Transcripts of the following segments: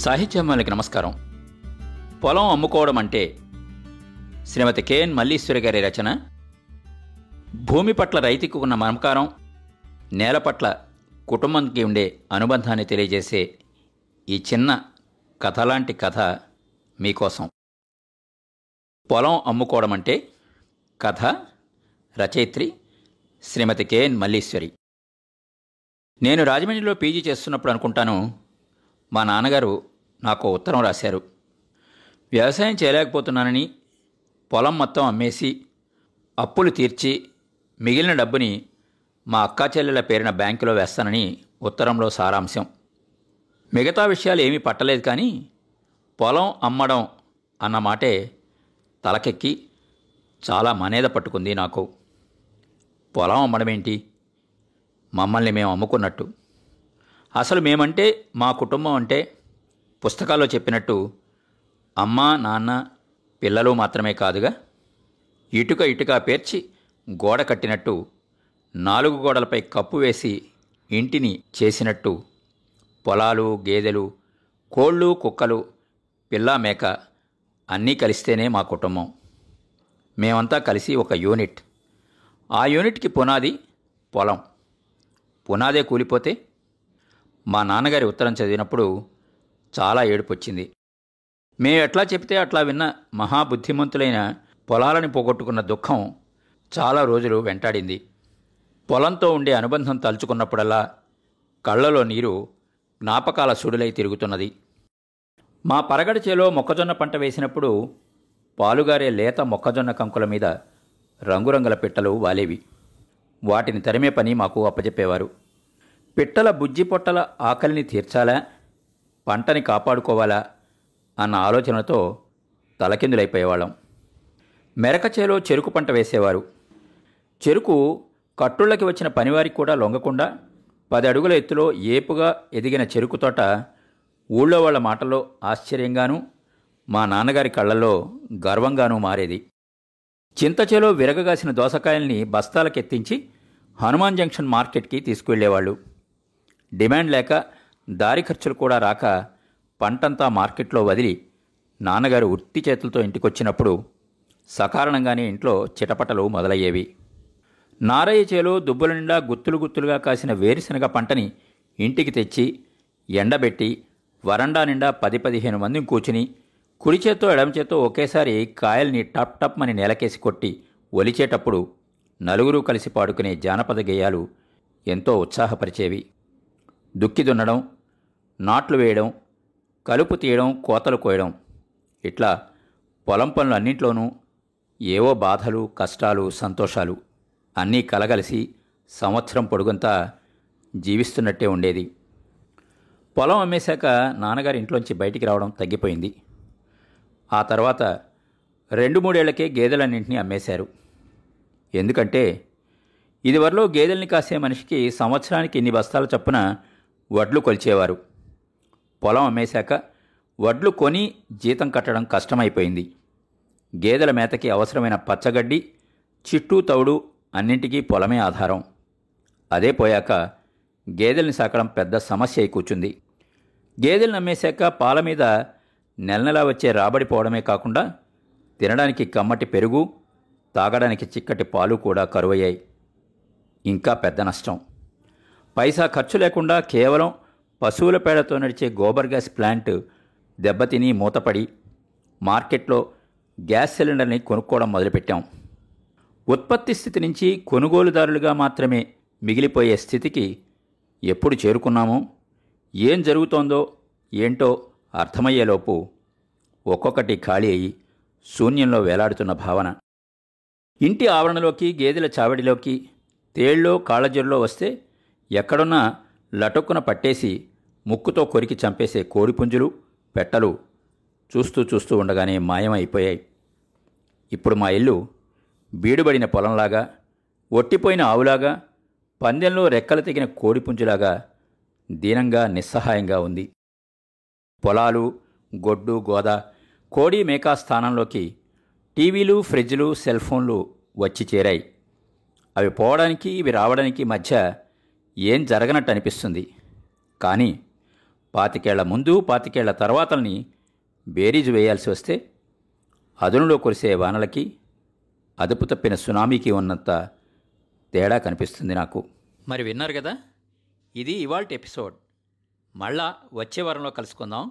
సాహిత్యమ్మలకి నమస్కారం. పొలం అమ్ముకోవడం అంటే శ్రీమతి కేఎన్ మల్లీశ్వరి గారి రచన భూమి పట్ల రైతుకు ఉన్న మమకారం నేల పట్ల కుటుంబంకి ఉండే అనుబంధాన్ని తెలియజేసే ఈ చిన్న కథ లాంటి కథ మీకోసం. పొలం అమ్ముకోవడం అంటే కథ రచయిత్రి శ్రీమతి కేఎన్ మల్లీశ్వరి. నేను రాజమండ్రిలో పీజీ చేస్తున్నప్పుడు అనుకుంటాను మా నాన్నగారు నాకు ఉత్తరం రాశారు. వ్యవసాయం చేయలేకపోతున్నానని పొలం మొత్తం అమ్మేసి అప్పులు తీర్చి మిగిలిన డబ్బుని మా అక్కా చెల్లెల పేరున బ్యాంకులో వేస్తానని ఉత్తరంలో సారాంశం. మిగతా విషయాలు ఏమీ పట్టలేదు కానీ పొలం అమ్మడం అన్న మాటే తలకెక్కి చాలా మనేద పట్టుకుంది నాకు. పొలం అమ్మడం ఏంటి? మమ్మల్ని మేము అమ్ముకున్నట్టు. అసలు మేమంటే మా కుటుంబం అంటే పుస్తకాల్లో చెప్పినట్టు అమ్మ నాన్న పిల్లలు మాత్రమే కాదుగా ఇటుక ఇటుక పేర్చి గోడ కట్టినట్టు నాలుగు గోడలపై కప్పు వేసి ఇంటిని చేసినట్టు పొలాలు గేదెలు కోళ్ళు కుక్కలు పిల్ల మేక అన్నీ కలిస్తేనే మా కుటుంబం. మేమంతా కలిసి ఒక యూనిట్. ఆ యూనిట్కి పునాది పొలం. పునాదే కూలిపోతే మా నాన్నగారి ఉత్తరం చదివినప్పుడు చాలా ఏడుపొచ్చింది. మేము ఎట్లా చెప్తే అట్లా విన్న మహాబుద్ధిమంతులైన పొలాలని పోగొట్టుకున్న దుఃఖం చాలా రోజులు వెంటాడింది. పొలంతో ఉండే అనుబంధం తలుచుకున్నప్పుడల్లా కళ్ళలో నీరు జ్ఞాపకాల సుడులై తిరుగుతున్నది. మా పరగడి చేలో మొక్కజొన్న పంట వేసినప్పుడు పాలుగారే లేత మొక్కజొన్న కంకుల మీద రంగురంగుల పిట్టలు వాలేవి. వాటిని తరిమే పని మాకు అప్పచెప్పేవారు పిట్టల బుజ్జి పొట్టల ఆకలిని తీర్చాలా? పంటని కాపాడుకోవాలా అన్న ఆలోచనతో తలకిందులైపోయేవాళ్ళం. మెరక చేలో చెరుకు పంట వేసేవారు. చెరుకు కట్టుళ్ళకి వచ్చిన పనివారికి కూడా లొంగకుండా పది అడుగుల ఎత్తులో ఏపుగా ఎదిగిన చెరుకు తోట ఊళ్ళో వాళ్ళ మాటల్లో ఆశ్చర్యంగానూ మా నాన్నగారి కళ్ళల్లో గర్వంగానూ మారేది. చింతచేలో విరగగాసిన దోసకాయల్ని బస్తాలకెత్తించి హనుమాన్ జంక్షన్ మార్కెట్కి తీసుకువెళ్ళేవాళ్ళు. డిమాండ్ లేక దారి ఖర్చులు కూడా రాక పంటంతా మార్కెట్లో వదిలి నాన్నగారు ఉత్తి చేతులతో ఇంటికొచ్చినప్పుడు సకారణంగానే ఇంట్లో చిటపటలు మొదలయ్యేవి. నారయ్య చేలో దుబ్బుల నిండా గుత్తులు గుత్తులుగా కాసిన వేరుశనగ పంటని ఇంటికి తెచ్చి ఎండబెట్టి వరండా నిండా పది పదిహేను మందిని కూర్చుని కుడి చేత్తో ఎడమ చేత్తో ఒకేసారి కాయల్ని టప్ టప్ అని నేలకేసి కొట్టి ఒలిచేటప్పుడు నలుగురు కలిసి పాడుకునే జానపద గేయాలు ఎంతో ఉత్సాహపరిచేవి. దుక్కి దున్నడం నాట్లు వేయడం కలుపు తీయడం కోతలు కోయడం. ఇట్లా పొలం పనులు అన్నింట్లోనూ ఏవో బాధలు కష్టాలు సంతోషాలు అన్నీ కలగలిసి సంవత్సరం పొడుగంతా జీవిస్తున్నట్టే ఉండేది. పొలం అమ్మేశాక నాన్నగారి ఇంట్లోంచి బయటికి రావడం తగ్గిపోయింది. ఆ తర్వాత రెండు మూడేళ్ళకే గేదెలన్నింటినీ అమ్మేశారు. ఎందుకంటే ఇదివరలో గేదెల్ని కాసే మనిషికి సంవత్సరానికి ఇన్ని బస్తాల చొప్పున వడ్లు కొలిచేవారు. పొలం అమ్మేశాక వడ్లు కొని జీతం కట్టడం కష్టమైపోయింది. గేదెల మేతకి అవసరమైన పచ్చగడ్డి చిట్టూ తౌడు అన్నింటికీ పొలమే ఆధారం. అదే పోయాక గేదెల్ని సాకడం పెద్ద సమస్య అయి కూర్చుంది. గేదెలను అమ్మేశాక పాల మీద నెల నెలా వచ్చే రాబడి పోవడమే కాకుండా తినడానికి కమ్మటి పెరుగు తాగడానికి చిక్కటి పాలు కూడా కరువయ్యాయి. ఇంకా పెద్ద నష్టం. పైసా ఖర్చు లేకుండా కేవలం పశువుల పేడతో నడిచే గోబర్ గ్యాస్ ప్లాంట్ దెబ్బతిని మూతపడి మార్కెట్లో గ్యాస్ సిలిండర్ని కొనుక్కోవడం మొదలుపెట్టాం. ఉత్పత్తి స్థితి నుంచి కొనుగోలుదారులుగా మాత్రమే మిగిలిపోయే స్థితికి ఎప్పుడు చేరుకున్నామో? ఏం జరుగుతోందో ఏంటో అర్థమయ్యేలోపు ఒక్కొక్కటి ఖాళీ అయ్యి శూన్యంలో వేలాడుతున్న భావన. ఇంటి ఆవరణలోకి గేదెల చావడిలోకి తేళ్ళో కాళ్ళజొల్లో వస్తే ఎక్కడున్నా లటుక్కున పట్టేసి ముక్కుతో కొరికి చంపేసే కోడిపుంజులు పెట్టలు చూస్తూ చూస్తూ ఉండగానే మాయమైపోయాయి. ఇప్పుడు మా ఇల్లు బీడుబడిన పొలంలాగా ఒట్టిపోయిన ఆవులాగా పందెంలో రెక్కలు తెగిన కోడిపుంజులాగా దీనంగా నిస్సహాయంగా ఉంది. పొలాలు గొడ్డు గోద కోడి మేకా స్థానంలోకి టీవీలు ఫ్రిడ్జ్లు సెల్ ఫోన్లు వచ్చి చేరాయి. అవి పోవడానికి ఇవి రావడానికి మధ్య ఏం జరగనట్టు అనిపిస్తుంది. కానీ పాతికేళ్ళ ముందు పాతికేళ్ళ తర్వాతల్ని బేరీజు వేయాల్సి వస్తే అదునులో కురిసే వానలకి అదుపు తప్పిన సునామీకి ఉన్నంత తేడా కనిపిస్తుంది నాకు. మరి విన్నారు కదా? ఇది ఇవాల్టి ఎపిసోడ్. మళ్ళా వచ్చే వారంలో కలుసుకుందాం.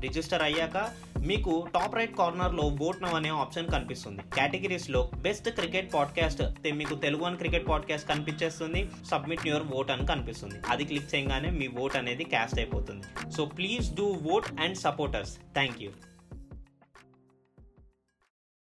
రిజిస్టర్ అయ్యాక మీకు టాప్ రైట్ కార్నర్లో ఓట్ నవ్ అనే ఆప్షన్ కనిపిస్తుంది. కేటగిరీస్లో బెస్ట్ క్రికెట్ పాడ్కాస్ట్ మీకు తెలుగు అని క్రికెట్ పాడ్కాస్ట్ కనిపించేస్తుంది. సబ్మిట్ యువర్ ఓట్ అని కనిపిస్తుంది. అది క్లిక్ చేయగానే మీ ఓట్ అనేది క్యాస్ట్ అయిపోతుంది. So please do vote and supporters. Thank you.